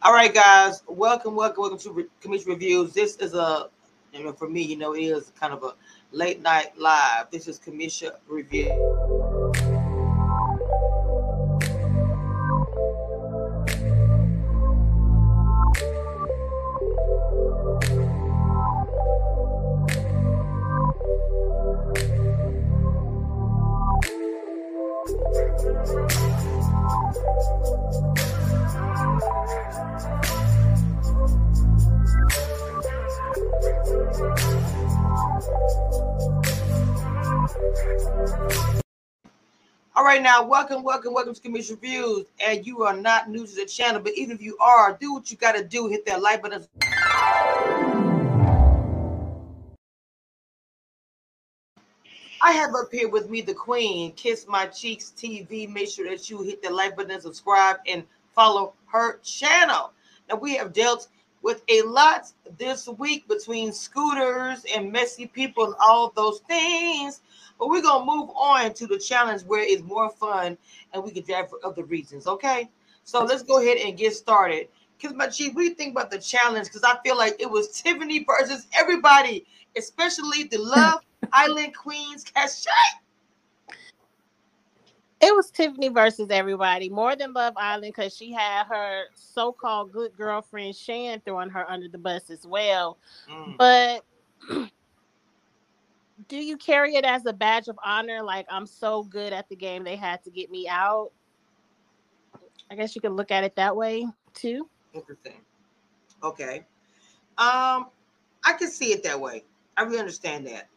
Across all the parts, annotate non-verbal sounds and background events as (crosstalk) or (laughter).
All right, guys, welcome, welcome, welcome to Re- Commission Reviews. This is a, you know, for me, you know, it is kind of a late night live. This is Commission Review. All right, now, welcome, welcome, welcome to Commission Views. And you are not new to the channel, but even if you are, do what you got to do. Hit that like button. I have up here with me the Queen, Kiss My Cheeks TV. Make sure that you hit the like button subscribe and follow her channel. Now, we have dealt with a lot this week between scooters and messy people and all those things. But we're gonna move on to the challenge where it's more fun and we can drive for other reasons. Okay, so let's go ahead and get started. Cause my chief, what do you think about the challenge? Because I feel like it was (laughs) Tiffany versus everybody, especially the Love (laughs) Island Queens Cashay. It was Tiffany versus everybody, more than Love Island, because she had her so-called good girlfriend Shan throwing her under the bus as well. Mm. But do you carry it as a badge of honor? Like I'm so good at the game, they had to get me out. I guess you can look at it that way too. Interesting. Okay. Um, I can see it that way. I really understand that.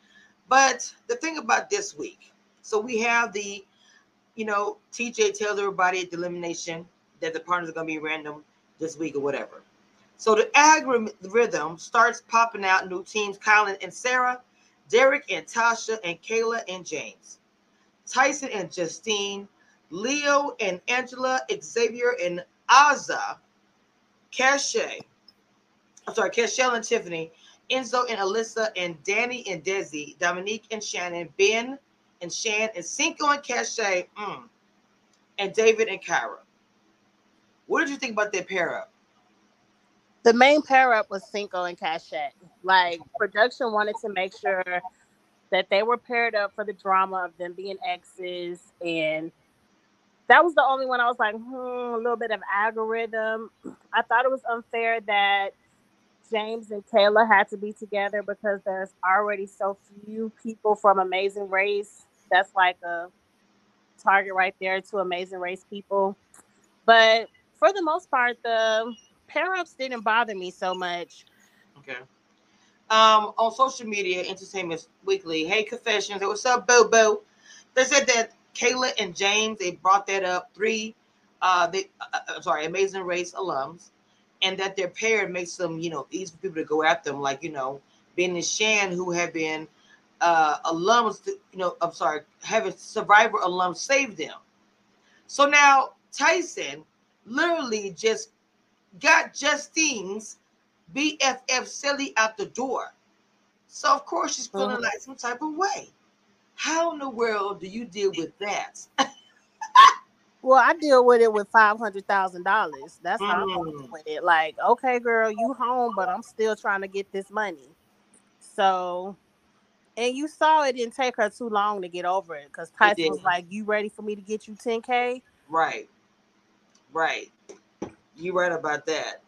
But the thing about this week, so we have the, you know, TJ tells everybody at the elimination that the partners are gonna be random this week or whatever. So the algorithm starts popping out new teams, Kyland and Sarah, Derek and Tasha, and Kayla and James, Tyson and Justine, Leo and Angela, Xavier and Azah, Cache, I'm sorry, Cashel and Tiffany, Enzo and Alyssa, and Danny and Desi, Domenick and Shannon, Ben and Shan, and Cinco and Cache, mm, and David and Kyra. What did you think about their pair up? The main pair up was Cinco and Cashay. Like production wanted to make sure that they were paired up for the drama of them being exes, and that was the only one I was like, hmm, a little bit of algorithm. I thought it was unfair that James and Kayla had to be together because there's already so few people from Amazing Race. That's like a target right there to Amazing Race people. But for the most part, the pair ups didn't bother me so much. Okay. Um, on social media, Entertainment Weekly, hey confessions, what's up, Boo Boo? They said that Kayla and James they brought that up three, uh, they uh, uh, sorry, Amazing Race alums, and that their pair makes them you know easy for people to go after them, like you know Ben and Shan who have been uh alums, you know, I'm sorry, having Survivor alums save them. So now Tyson literally just got Justine's BFF Cely out the door. So of course she's feeling Mhm. like some type of way. How in the world do you deal with that? (laughs) Well, I deal with it with five hundred thousand dollars. That's how I'm Mm. dealing with it. Like, okay, girl, you home, but I'm still trying to get this money. So, and you saw it didn't take her too long to get over it because Tyson was like, "You ready for me to get you ten k?" Right. Right. You right about that.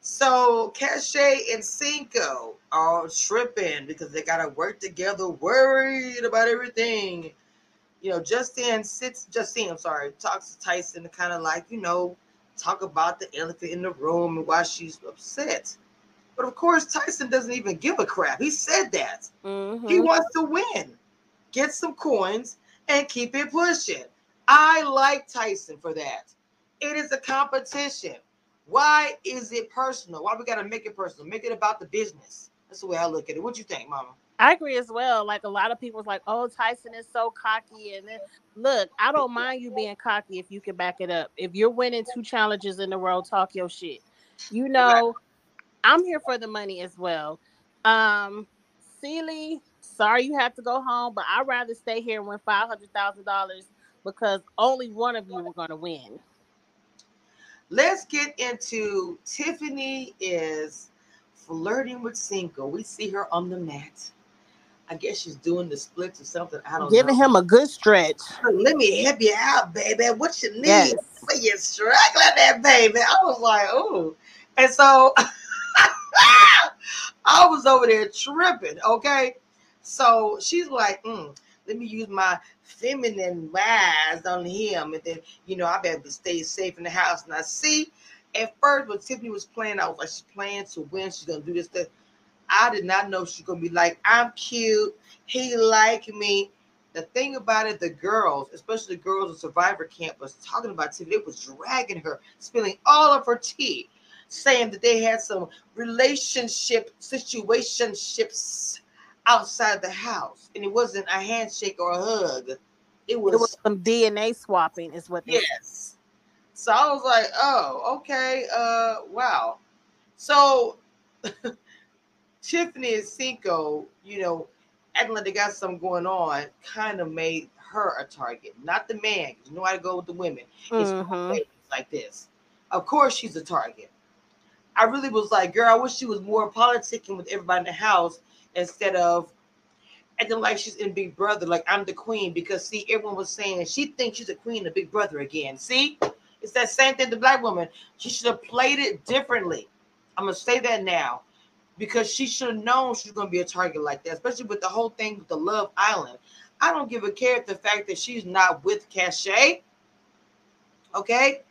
So Cache and Cinco are tripping because they gotta work together, worried about everything. You know, Justine sits Justine, I'm sorry, talks to Tyson to kind of like, you know, talk about the elephant in the room and why she's upset. But of course, Tyson doesn't even give a crap. He said that. He Mhm. wants to win, get some coins, and keep it pushing. I like Tyson for that. It is a competition. Why is it personal? Why we gotta make it personal? Make it about the business. That's the way I look at it. What do you think, Mama? I agree as well. Like a lot of people's like, "Oh, Tyson is so cocky," and then look, I don't mind you being cocky if you can back it up. If you're winning two challenges in a row, talk your shit. You know, I'm here for the money as well. Um, Cely, sorry you have to go home, but I'd rather stay here and win five hundred thousand dollars because only one of you are going to win. let's get into Tiffany is flirting with Cinco. We see her on the mat. I guess she's doing the splits or something. I don't Giving know. him a good stretch. Let me help you out, baby. What you need? Yes. You're struggling there, baby. I was like, oh. And so (laughs) I was over there tripping, okay? So she's like, mm, let me use my feminine wise on him. And then, you know, I better stay safe in the house. And I see at first when Tiffany was playing, I was like, she's playing to win. She's gonna do this. That. I did not know she's gonna be like, I'm cute. He like me. The thing about it, the girls, especially the girls in Survivor Camp, was talking about Tiffany. It was dragging her, spilling all of her tea, saying that they had some relationship situationships outside the house, and it wasn't a handshake or a hug. It was, It was some DNA swapping, is what yes. So I was like, oh, okay, uh, wow. So (laughs) Tiffany and Cinco, you know, acting like they got something going on, kind of made her a target, not the man. You know how to go with the women. It's Mhm. ladies like this. Of course, she's a target. I really was like, girl, I wish she was more politicking with everybody in the house instead of acting like she's in Big Brother, like I'm the queen. Because see, everyone was saying she thinks she's a queen of Big Brother again. See, it's that same thing. The black woman, she should have played it differently. I'm gonna say that now because she should have known she's gonna be a target like that, especially with the whole thing with the Love Island. I don't give a care the fact that she's not with Cashay. Okay.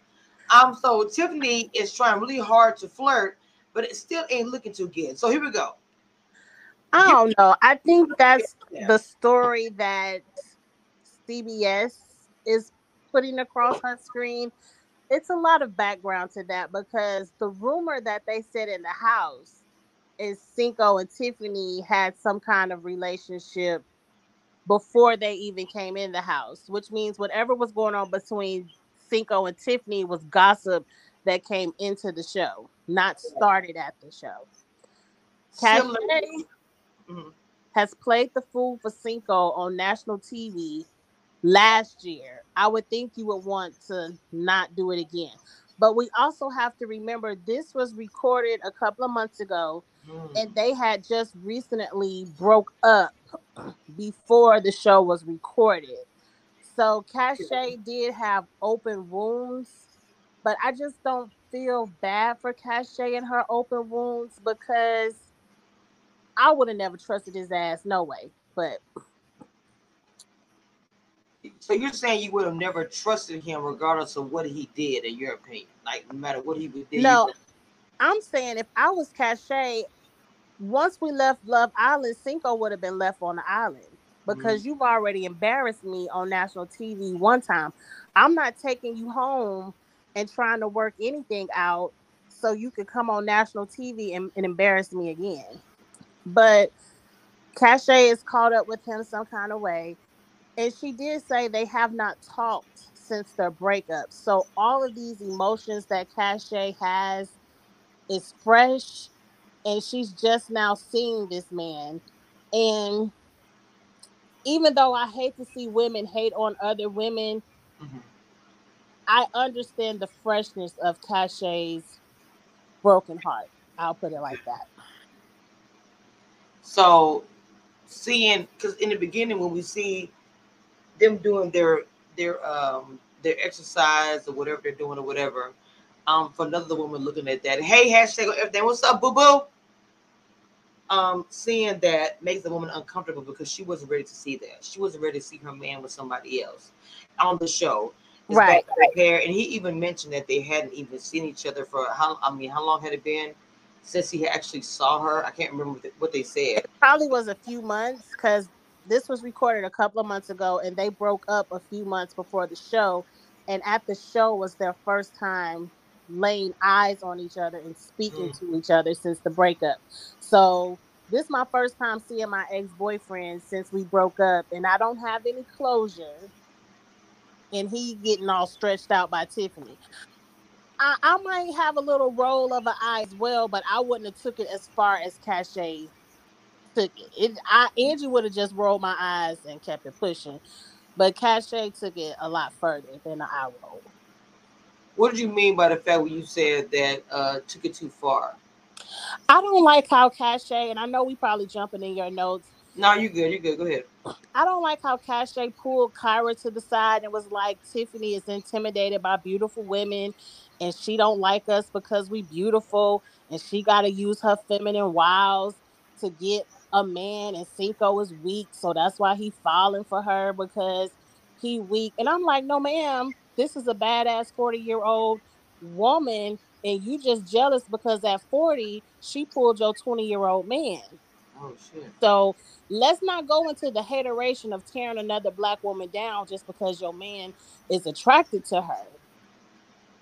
Um, so Tiffany is trying really hard to flirt, but it still ain't looking too good. So here we go. I don't know. I think that's the story that CBS is putting across her screen. It's a lot of background to that because the rumor that they said in the house is Cinco and Tiffany had some kind of relationship before they even came in the house, which means whatever was going on between Cinco and Tiffany was gossip that came into the show, not started at the show. Cache Mhm. has played the fool for Cinco on national TV last year. I would think you would want to not do it again. But we also have to remember this was recorded a couple of months ago Mhm. and they had just recently broke up before the show was recorded. So Cache did have open wounds, but I just don't feel bad for Cache and her open wounds because I would have never trusted his ass, no way. But So you're saying you would have never trusted him regardless of what he did, in your opinion? Like no matter what he would do. No. I'm saying if I was Cache, once we left Love Island, Cinco would have been left on the island Mm-hmm. because you've already embarrassed me on national TV one time. I'm not taking you home and trying to work anything out so you could come on national TV and, and embarrass me again. But Cache is caught up with him some kind of way. And she did say they have not talked since their breakup. So all of these emotions that Cache has is fresh and she's just now seeing this man and even though i hate to see women hate on other women Mhm. i understand the freshness of Cache's broken heart i'll put it like that So seeing because in the beginning when we see them doing their their um their exercise or whatever they're doing or whatever, um for another woman looking at that, hey hashtag everything, what's up, boo boo? Um, seeing that makes the woman uncomfortable because she wasn't ready to see that. She wasn't ready to see her man with somebody else on the show. It's Right. back to the pair, and he even mentioned that they hadn't even seen each other for how I mean, how long had it been since he actually saw her? I can't remember what they- what they said. probably was a few months because this was recorded a couple of months ago and they broke up a few months before the show and at the show was their first time laying eyes on each other and speaking mm. to each other since the breakup so this is my first time seeing my ex-boyfriend since we broke up and i don't have any closure and he getting all stretched out by tiffany I, I might have a little roll of an eye as well, but I wouldn't have took it as far as Cache took it. it I Angie would have just rolled my eyes and kept it pushing, but Cache took it a lot further than I rolled. What did you mean by the fact when you said that uh took it too far? I don't like how Cache, and I know we probably jumping in your notes. No, you good. You good. Go ahead. I don't like how Cache pulled Kyra to the side and was like, Tiffany is intimidated by beautiful women and she don't like us because we beautiful and she got to use her feminine wiles to get a man and Cinco is weak. So that's why he falling for her because he weak. And I'm like, no, ma'am, this is a badass 40 year old woman and you just jealous because at 40 she pulled your 20 year old man. Oh shit. So let's not go into the hateration of tearing another black woman down just because your man is attracted to her.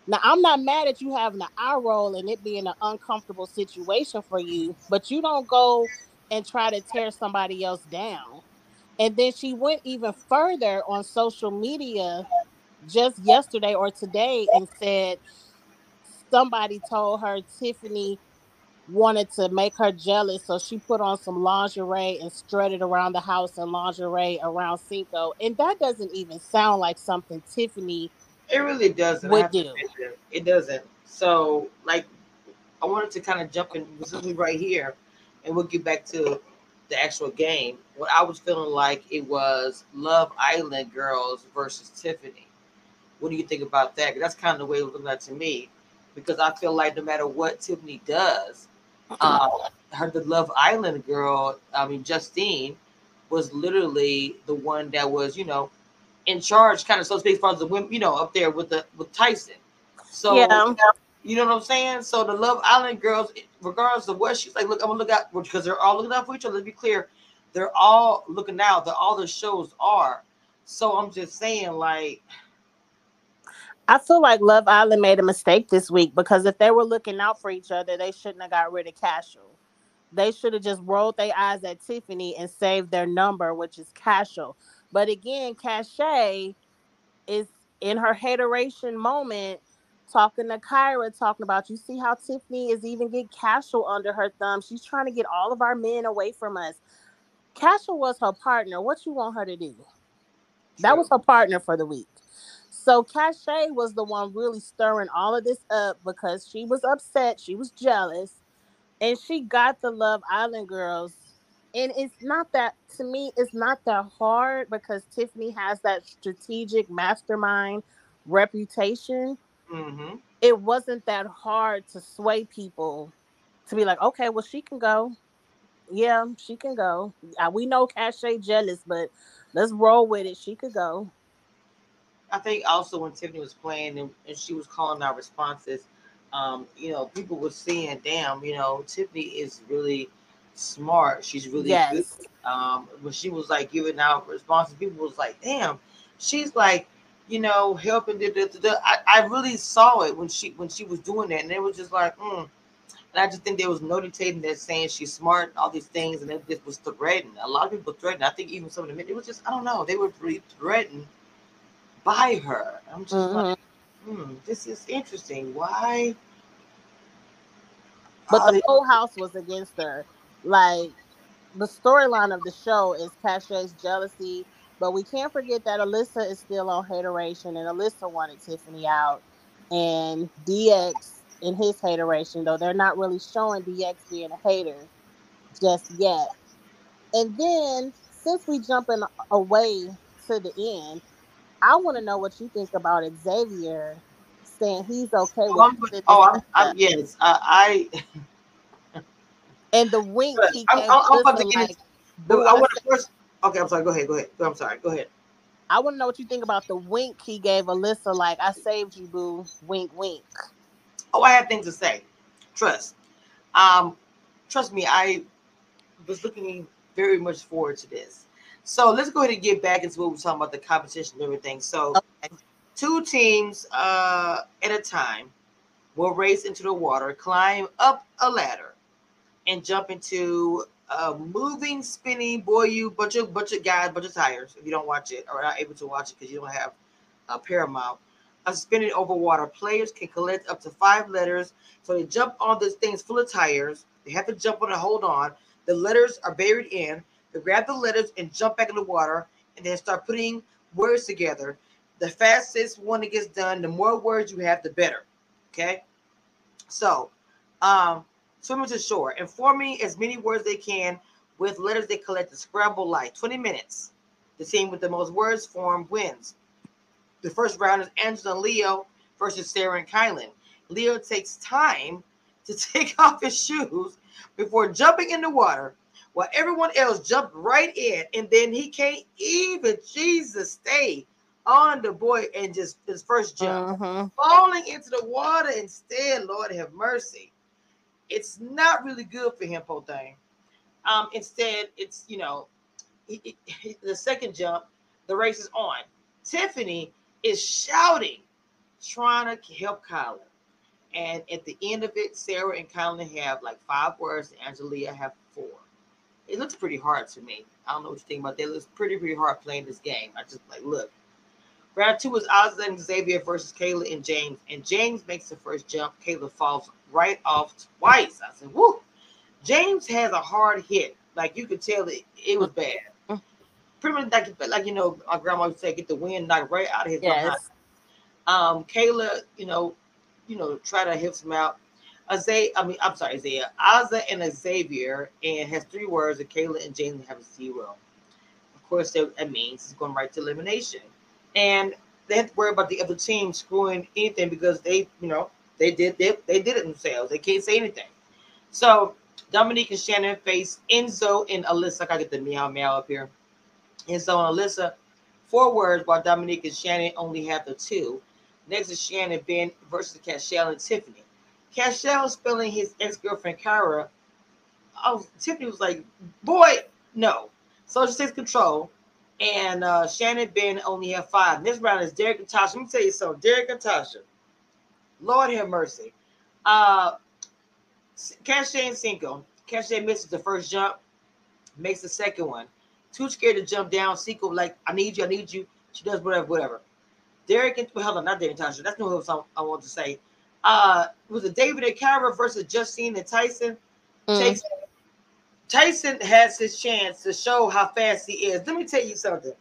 Now I'm not mad at you having an eye roll and it being an uncomfortable situation for you, but you don't go and try to tear somebody else down. And then she went even further on social media just yesterday or today and said somebody told her Tiffany wanted to make her jealous, so she put on some lingerie and strutted around the house in lingerie around Cinco. And that doesn't even sound like something Tiffany It really doesn't. Would do. it. It doesn't. So, like, I wanted to kind of jump in specifically right here, and we'll get back to the actual game. What I was feeling like it was Love Island girls versus Tiffany. What do you think about that? That's kind of the way it was looking like to me, because I feel like no matter what Tiffany does, um, her the Love Island girl, I mean Justine, was literally the one that was, you know, in charge, kind of so to speak, as the women, you know, up there with the with Tyson. So Yeah. you know what I'm saying? So the Love Island girls, regardless of what she's like, look, I'm gonna look out because they're all looking out for each other. Let's be clear, they're all looking out. That all the shows are. So I'm just saying, like, I feel like Love Island made a mistake this week because if they were looking out for each other, they shouldn't have got rid of Cashel. They should have just rolled their eyes at Tiffany and saved their number, which is Cashel. But again, Cache is in her hateration moment talking to Kyra, talking about you see how Tiffany is even getting Cashel under her thumb. She's trying to get all of our men away from us. Cashel was her partner. What you want her to do? That was her partner for the week. So Cache was the one really stirring all of this up because she was upset, she was jealous, and she got the Love Island girls. And it's not that to me, it's not that hard because Tiffany has that strategic mastermind reputation. hmm It wasn't that hard to sway people to be like, okay, well, she can go. Yeah, she can go. Uh, we know Cache jealous, but let's roll with it. She could go. I think also when Tiffany was playing and, and she was calling out responses, um, you know, people were seeing, damn, you know, Tiffany is really smart. She's really good. Um, when she was like giving out responses, people was like, damn, she's like, you know, helping. Da, da, da, da. I, I really saw it when she when she was doing that, and it was just like, mm. and I just think there was notating that saying she's smart, and all these things, and it just was threatened. A lot of people threatened. I think even some of the men, it was just, I don't know, they were really threatened by her. I'm just like, Mhm. hmm, this is interesting. Why? But the whole house was against her. Like the storyline of the show is Cache's jealousy, but we can't forget that Alyssa is still on hateration, and Alyssa wanted Tiffany out, and DX in his hateration, though they're not really showing DX being a hater just yet. And then since we jumping away to the end, I want to know what you think about Xavier saying he's okay with Oh, oh, I'm, I'm yes. I, I and the wink he I'm- gave I'm- about Alyssa, to get like, into- I I want to first. Okay, I'm sorry. Go ahead. Go ahead. I'm sorry. Go ahead. I want to know what you think about the wink he gave Alyssa. Like, I saved you, boo. Wink, wink. Oh, I have things to say. Trust. Um, trust me. I was looking very much forward to this. So let's go ahead and get back into what we're talking about the competition and everything. So Okay. two teams uh, at a time will race into the water, climb up a ladder, and jump into a moving, spinning buoy, you bunch of bunch of guys, bunch of tires. If you don't watch it or not able to watch it because you don't have a Paramount, a spinning over water. Players can collect up to five letters. So they jump on this thing's full of tires. They have to jump on and hold on. The letters are buried in. Grab the letters and jump back in the water, and then start putting words together. the fastest one it gets done, the more words you have, the better. Okay. So, um, swimming to shore, informing as many words they can with letters they collect to scramble light. 20 minutes. The team with the most words formed wins. The first round is Angela and Leo versus Sarah and Kyland. Leo takes time to (laughs) take off his shoes before jumping in the water while everyone else jumped right in. And then he can't even, Jesus, stay on the buoy and just his first jump, Mhm. falling into the water instead. Lord have mercy. It's not really good for him, poor thing. Um, instead, it's you know, he- he- the second jump, the race is on. Tiffany is shouting, trying to help Kyland. And at the end of it, Sarah and Kyland have like five words, and Angelia have four. It looks pretty hard to me. I don't know what you think about that. It looks pretty, pretty hard playing this game. I just like look. Round two is Ozzy and Xavier versus Kayla and James. And James makes the first jump. Kayla falls right off twice. I said, whoo. James has a hard hit. Like you could tell it, it was bad. Pretty much like, like you know, my grandma would say, get the wind knocked right out of his behind. Yes. Um, Kayla, you know, you know, try to help him out. Isaiah, I mean, I'm sorry, Isaiah, Ozzy and Xavier, and has three words, and Kayla and James have zero. Of course, that, that means it's going right to elimination. And they have to worry about the other team screwing anything because they, you know, they did they, they did it themselves. They can't say anything. So Domenick and Shannon face Enzo and Alyssa. I gotta get the meow meow up here. Enzo and Alyssa, four words, while Domenick and Shannon only have the two. Next is Shannon Ben versus Cashel and Tiffany. Cashel spelling his ex-girlfriend Kyra. Oh, Tiffany was like, boy, no. So she takes control. And uh, Shannon Ben only had five. This round is Derek and Tasha. Let me tell you something. Derek and Tasha. Lord have mercy. Uh Cache and Cinco. Cache misses the first jump, makes the second one. Too scared to jump down. Cinco like, I need you, I need you. She does whatever, whatever. Derek and well, hold on, not Derek and Tasha. That's no what I want to say. Uh was it David and Kyra versus Justine and Tyson? Mm. Takes Tyson has his chance to show how fast he is. Let me tell you something.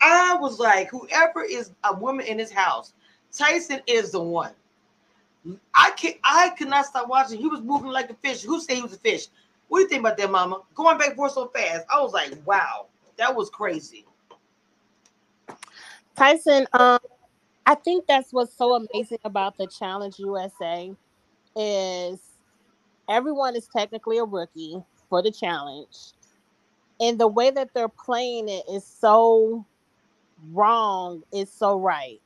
I was like, whoever is a woman in his house, Tyson is the one. I can I could not stop watching. He was moving like a fish. Who said he was a fish? What do you think about that, Mama? Going back and forth so fast. I was like, wow, that was crazy. Tyson, um, I think that's what's so amazing about the Challenge USA is everyone is technically a rookie for the challenge. And the way that they're playing it is so wrong, is so right.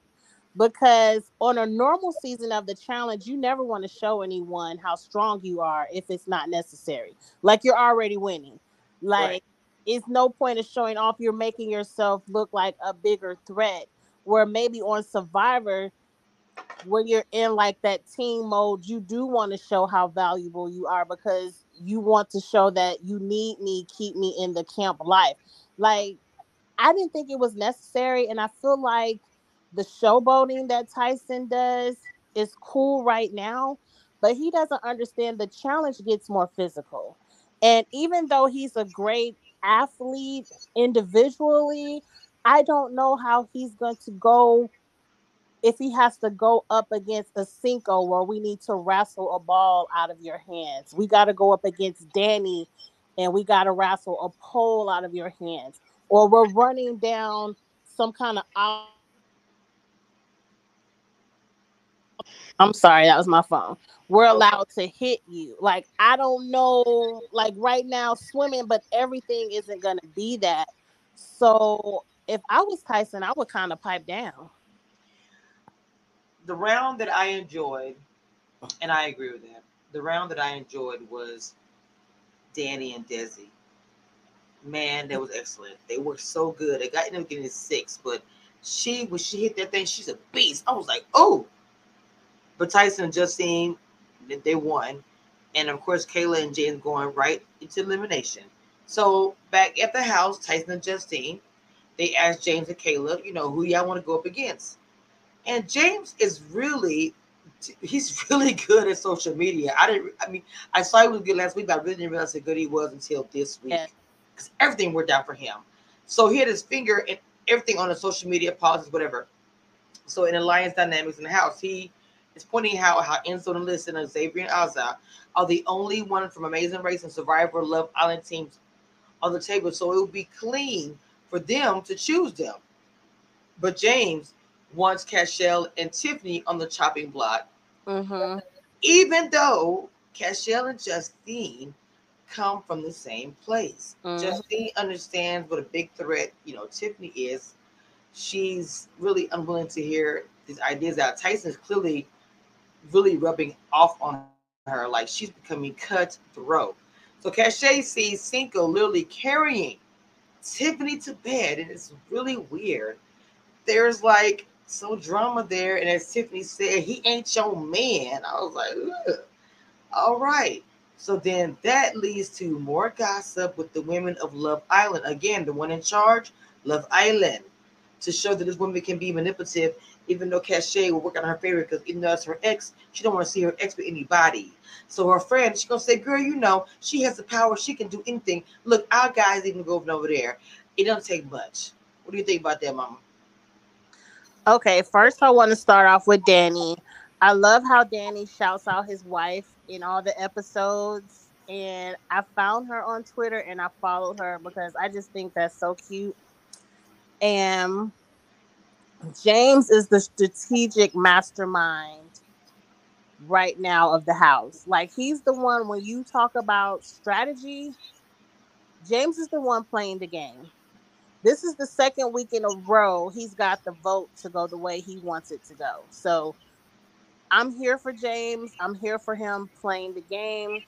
Because on a normal season of the challenge, you never want to show anyone how strong you are if it's not necessary. Like you're already winning. Like Right. it's no point of showing off you're making yourself look like a bigger threat where maybe on survivor when you're in like that team mode you do want to show how valuable you are because you want to show that you need me keep me in the camp life. Like i didn't think it was necessary and i feel like the showboating that tyson does is cool right now but he doesn't understand the challenge gets more physical. And even though he's a great athlete individually, I don't know how he's going to go if he has to go up against a Cinco where we need to wrestle a ball out of your hands. We got to go up against Danny and we got to wrestle a pole out of your hands. Or we're running down some kind of I'm sorry, that was my phone. We're allowed to hit you. Like I don't know, like right now swimming, but everything isn't gonna be that. So if I was Tyson, I would kind of pipe down. The round that I enjoyed, and I agree with that. The round that I enjoyed was Danny and Desi. Man, that was excellent. They were so good. They got ended up getting six, but she when she hit that thing, she's a beast. I was like, oh. But Tyson and Justine, they- won, and of course Kayla and James going right into elimination. So back at the house, Tyson and Justine, they asked James and Kayla, you know, who y'all want to go up against. And James is really, he's (laughs) really good at social media. I didn't, I mean, I saw he was good last week, but I really didn't realize how good he was until this week. Yeah. Because everything worked out for him. So he had his finger in everything on the social media policies, whatever. So in alliance dynamics in the house, he is pointing out how Enzo and Alyssa and Xavier and Azah are the only one from Amazing Race and Survivor Love Island teams on the table. So it would be clean for them to choose them. But James wants Cashel and Tiffany on the chopping block. Mm-hmm. Even though Cashel and Justine come from the same place. Mhm. Justine understands what a big threat, you know, Tiffany is. She's really unwilling to hear these ideas out. Tyson's clearly really rubbing off on her, like she's becoming cutthroat. So Cache sees Cinco literally carrying Tiffany to bed, and it's really weird. There's like some drama there, and as Tiffany said, he ain't your man. I was like, Ugh. all right. So then that leads to more gossip with the women of Love Island. Again, the one in charge, Love Island, to show that this woman can be manipulative, even though Cashay will work on her favor because even though it's her ex, she don't want to see her ex with anybody. So her friend, she's gonna say, "Girl, you know she has the power. She can do anything. Look, our guys even going over there. It doesn't take much. What do you think about that, Mama? Okay, first I want to start off with Danny. I love how Danny shouts out his wife in all the episodes. And I found her on Twitter and I followed her because I just think that's so cute. And James is the strategic mastermind right now of the house. Like he's the one when you talk about strategy, James is the one playing the game. This is the second week in a row he's got the vote to go the way he wants it to go. So I'm here for James. I'm here for him playing the game.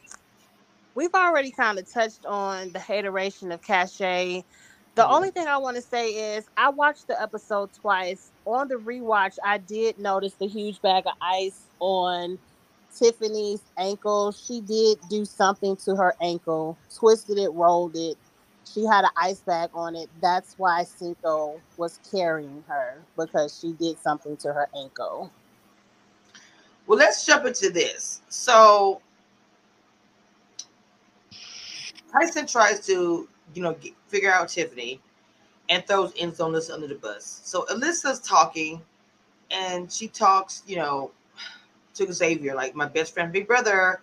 We've already kind of touched on the hateration of Cashay. The only thing I want to say is I watched the episode twice. On the rewatch, I did notice the huge bag of ice on Tiffany's ankle. She did do something to her ankle, twisted it, rolled it. She had an ice bag on it. That's why Cinco was carrying her because she did something to her ankle. Well, let's jump into this. So Tyson tries to, you know, get, figure out Tiffany and throws Enzo and Alyssa under the bus. So Alyssa's talking and she talks, you know, to Xavier, like my best friend, big brother,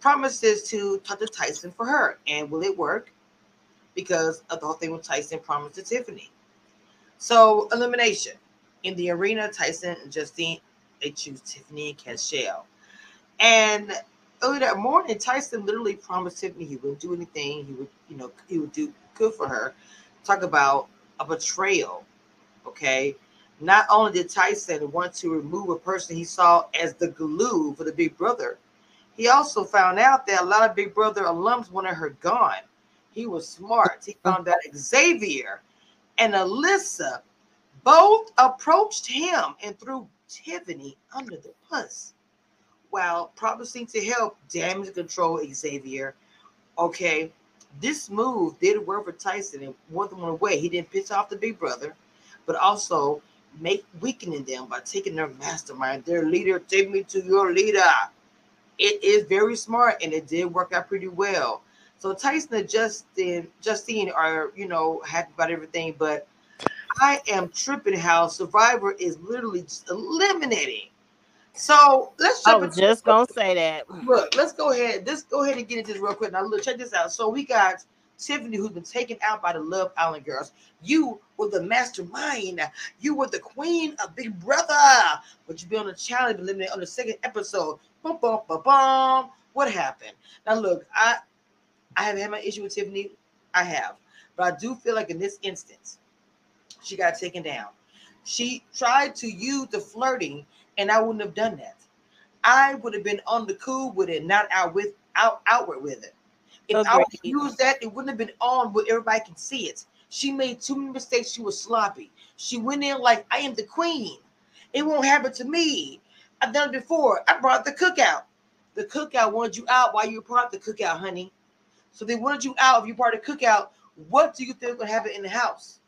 promises to talk to Tyson for her. And will it work? Because of the whole thing with Tyson promised to Tiffany. So elimination. In the arena, Tyson and Justine, they choose Tiffany and Cashel. And early that morning, Tyson literally promised Tiffany he wouldn't do anything. He would, you know, he would do good for her. Talk about a betrayal. Okay. Not only did Tyson want to remove a person he saw as the glue for the Big Brother, he also found out that a lot of Big Brother alums wanted her gone. He was smart. He (laughs) found out Xavier and Alyssa both approached him and threw Tiffany under the bus while promising to help damage control Xavier. Okay, this move did work for Tyson in more than one way. He didn't piss off the big brother, but also make weakening them by taking their mastermind, their leader. Take me to your leader. It is very smart, and it did work out pretty well. So Tyson and Justin, Justine are you know happy about everything, but I am tripping how Survivor is literally just eliminating. So let's I was just gonna say that. Look, let's go ahead. Let's go ahead and get into this real quick. Now, look, check this out. So we got Tiffany, who's been taken out by the Love Island girls. You were the mastermind. You were the queen of Big Brother. But you be on the challenge, eliminated on the second episode. Bum, bum, bum, bum. What happened? Now, look, I I have had my issue with Tiffany. I have, but I do feel like in this instance, she got taken down. She tried to use the flirting, and I wouldn't have done that. I would have been on the cool with it, not out with out outward with it. If I would Agreed. use that, it wouldn't have been on where everybody can see it. She made too many mistakes. She was sloppy. She went in like I am the queen. It won't happen to me. I've done it before. I brought the cookout. The cookout wanted you out while you were part of the cookout, honey. So they wanted you out if you're part of the cookout. What do you think will happen in the house?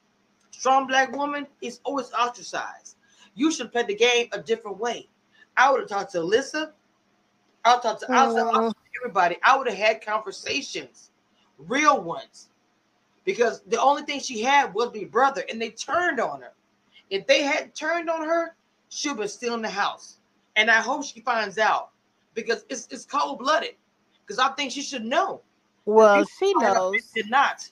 Strong black woman is always ostracized. You should play the game a different way. I would have talked to Alyssa. I would talk to I would have talked to everybody. I would have had conversations, real ones, because the only thing she had was Big Brother, and they turned on her. If they had turned on her, she'll be still in the house. And I hope she finds out because it's it's cold blooded. Because I think she should know. Well, she knows. Did not.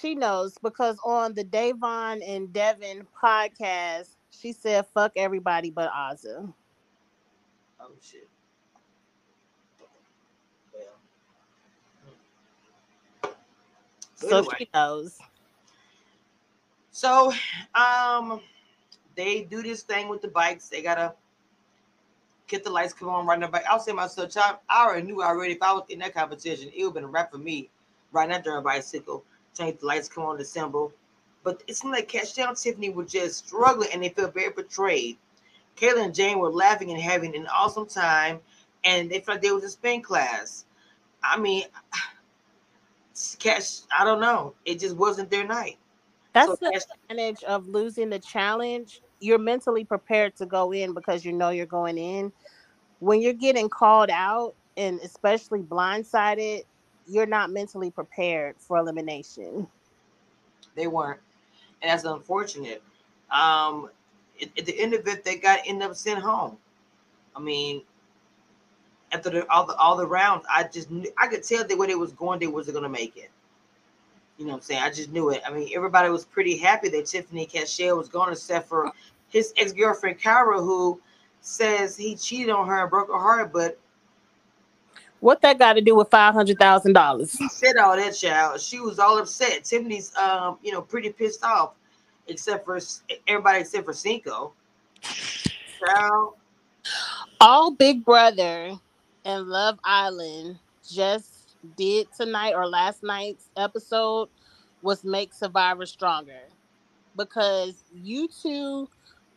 She knows because on the Davon and Devin podcast, she said, "Fuck everybody but Azah." Oh shit. So, so anyway. she knows. So, um, they do this thing with the bikes. They gotta get the lights come on, run the bike. I'll say myself, child, I already knew already if I was in that competition, it would have been a wrap for me riding on a bicycle, change the lights come on the symbol. But it's like Catch Down Tiffany were just struggling and they felt very betrayed. Kayla and Jane were laughing and having an awesome time, and they felt like they was a spin class. I mean, (sighs) Cash, I don't know. It just wasn't their night. That's so the advantage of losing the challenge. You're mentally prepared to go in because you know you're going in. When you're getting called out and especially blindsided, you're not mentally prepared for elimination. They weren't, and that's unfortunate. Um, at, the end of it, they got end up sent home. I mean, after the, all the all the rounds, I just knew, I could tell that when it was going, they wasn't gonna make it. You know what I'm saying? I just knew it. I mean, everybody was pretty happy that Tiffany Cashel was gone, except for his ex girlfriend Kyra, who says he cheated on her and broke her heart. But what that got to do with five hundred thousand dollars? She said all that, child. She was all upset. Tiffany's, um, you know, pretty pissed off, except for everybody except for Cinco. Child. All Big Brother and Love Island just did tonight or last night's episode was make Survivor stronger because you two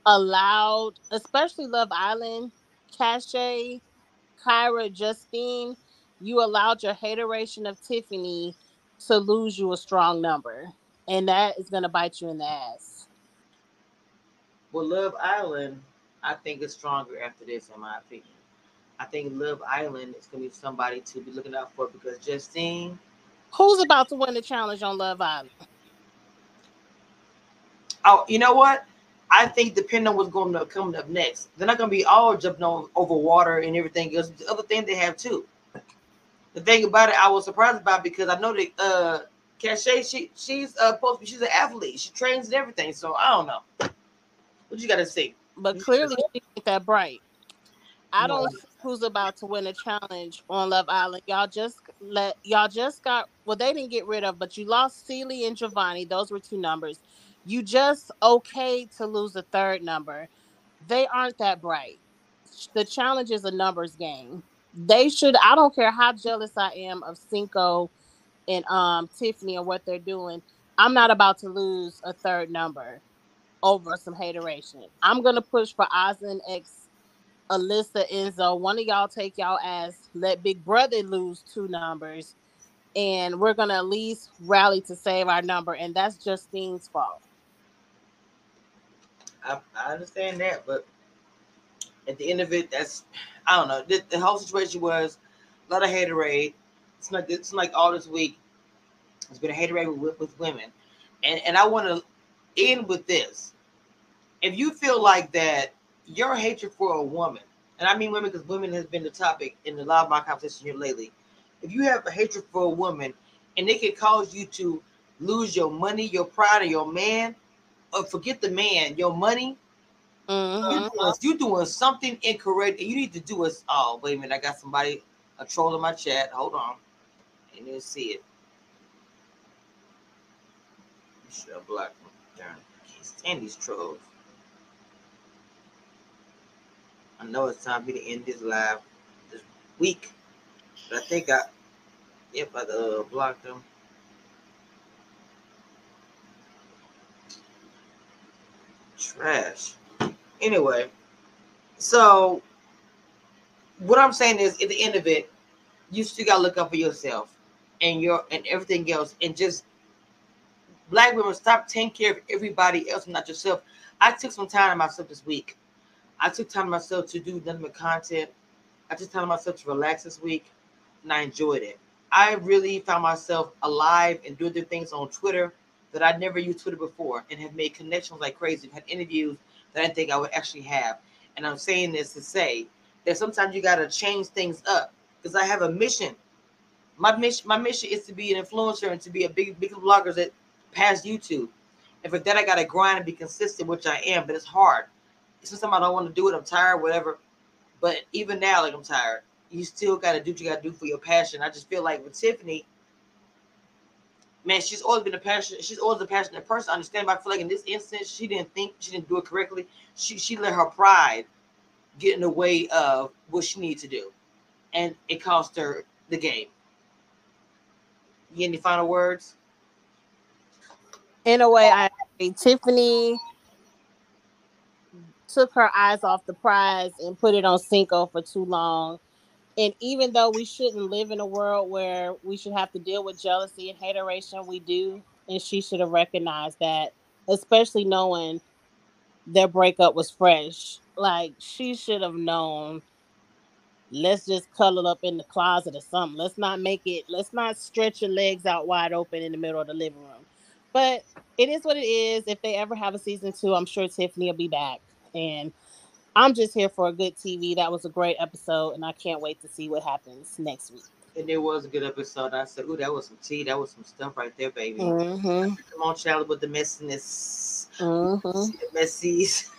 allowed, especially Love Island, Cashay, Kyra, Justine, you allowed your hateration of Tiffany to lose you a strong number. And that is going to bite you in the ass. Well, Love Island, I think, is stronger after this, in my opinion. I think Love Island is going to be somebody to be looking out for because Justine. Who's about to win the challenge on Love Island? Oh, you know what? I think depending on what's going to coming up next, they're not going to be all jumping on over water and everything else. The other thing they have too. The thing about it, I was surprised about because I know that uh Cashay, she she's uh supposed she's an athlete. She trains and everything. So I don't know. What you got to say? But clearly, she ain't that bright. I don't know who's about to win a challenge on Love Island. Y'all just let y'all just got well, they didn't get rid of, but you lost Cely and Giovanni. Those were two numbers. You just okay to lose a third number. They aren't that bright. The challenge is a numbers game. They should. I don't care how jealous I am of Cinco and um Tiffany and what they're doing. I'm not about to lose a third number over some hateration. I'm gonna push for Oz X Alyssa, Enzo, one of y'all take y'all ass, let Big Brother lose two numbers, and we're gonna at least rally to save our number, and that's Justine's fault. I, I understand that, but at the end of it, that's I don't know. The, the whole situation was a lot of haterade. It's like it's like all this week. It's been a haterade with, with women, and and I want to end with this. If you feel like that your hatred for a woman, and I mean women because women has been the topic in a lot of my conversation here lately. If you have a hatred for a woman and it can cause you to lose your money, your pride, or your man, or forget the man, your money, mm-hmm. you're, doing, you're, doing, something incorrect and you need to do us. Oh, wait a minute, I got somebody, a troll in my chat. Hold on. And you'll see it. Should have blocked them. Darn, I can't stand these trolls. I know it's time for me to end this live this week, but I think I, yep, I uh, blocked them. Anyway, so what I'm saying is, at the end of it, you still gotta look out for yourself and your and everything else, and just black women stop taking care of everybody else, not yourself. I took some time to myself this week I took time myself to do nothing but content. I took time myself to relax this week, and I enjoyed it. I really found myself alive and doing the things on Twitter that I'd never used Twitter before, and have made connections like crazy. Had interviews that I didn't think I would actually have. And I'm saying this to say that sometimes you got to change things up because I have a mission. My mission, my mission is to be an influencer and to be a big, big blogger that past YouTube. And for that, I got to grind and be consistent, which I am, but it's hard. Sometimes I don't want to do it. I'm tired, whatever. But even now, like I'm tired. You still got to do what you got to do for your passion. I just feel like with Tiffany, man, she's always been a passionate. She's always a passionate person. I understand, but I feel like in this instance, she didn't think she didn't do it correctly. She she let her pride get in the way of what she needed to do, and it cost her the game. You any final words? In a way, I. Tiffany took her eyes off the prize and put it on Cinco for too long. And even though we shouldn't live in a world where we should have to deal with jealousy and hateration, we do. And she should have recognized that, especially knowing their breakup was fresh. Like she should have known. Let's just cuddle up in the closet or something. Let's not make it. Let's not stretch your legs out wide open in the middle of the living room. But it is what it is. If they ever have a season two, I'm sure Tiffany will be back. And I'm just here for a good TV. That was a great episode, and I can't wait to see what happens next week. And it was a good episode. I said, "Ooh, that was some tea. That was some stuff right there, baby." Mm-hmm. Come on, with the messiness, Mm-hmm. The messies.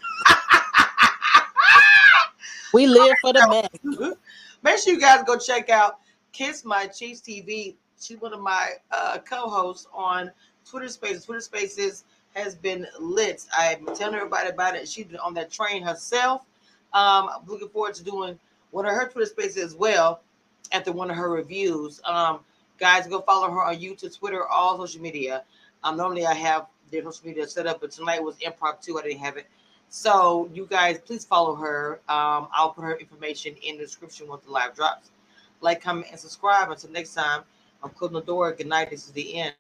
We (laughs) live for the mess. (laughs) Make sure you guys go check out Kiss My Cheese TV. She's one of my uh, co-hosts on Twitter Spaces. Twitter Spaces has been lit. I'm telling everybody about it. She's been on that train herself. Um, I'm looking forward to doing one of her Twitter Spaces as well after one of her reviews. Um, guys, go follow her on YouTube, Twitter, all social media. Um, normally I have their social media set up, but tonight was impromptu. I didn't have it. So you guys, please follow her. Um, I'll put her information in the description once the live drops. Like, comment, and subscribe. Until next time, I'm closing the door. Good night. This is the end.